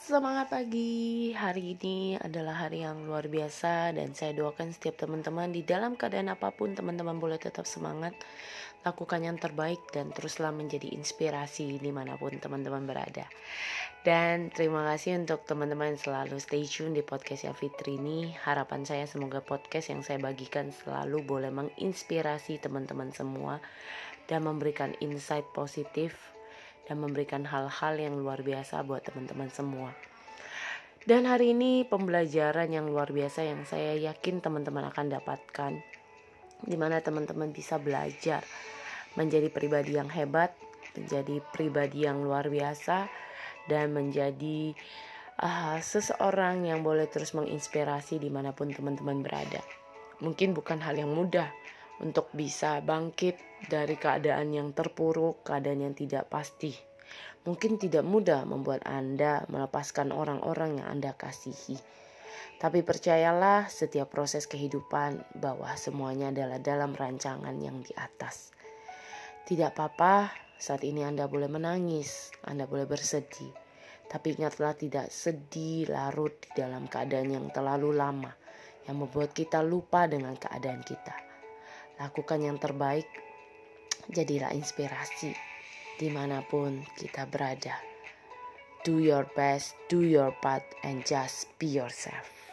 Semangat pagi, hari ini adalah hari yang luar biasa dan saya doakan setiap teman-teman di dalam keadaan apa pun teman-teman boleh tetap semangat, lakukan yang terbaik dan teruslah menjadi inspirasi di mana pun teman-teman berada. Dan terima kasih untuk teman-teman yang selalu stay tune di podcast yang Fitri ini. Harapan saya semoga podcast yang saya bagikan selalu boleh menginspirasi teman-teman semua dan memberikan insight positif dan memberikan hal-hal yang luar biasa buat teman-teman semua. Dan hari ini pembelajaran yang luar biasa yang saya yakin teman-teman akan dapatkan di mana teman-teman bisa belajar menjadi pribadi yang hebat, menjadi pribadi yang luar biasa dan menjadi uh, seseorang yang boleh terus menginspirasi di mana pun teman-teman berada. Mungkin bukan hal yang mudah, untuk bisa bangkit dari keadaan yang terpuruk, keadaan yang tidak pasti. Mungkin tidak mudah membuat Anda melepaskan orang-orang yang Anda kasihi. Tapi percayalah setiap proses kehidupan bahwa semuanya adalah dalam rancangan yang di atas. Tidak apa-apa, saat ini Anda boleh menangis, Anda boleh bersedih. Tapi ingatlah tidak sedih larut di dalam keadaan yang terlalu lama yang membuat kita lupa dengan keadaan kita lakukan yang terbaik, jadilah inspirasi di mana pun kita berada. Do your best, do your part, and just be yourself.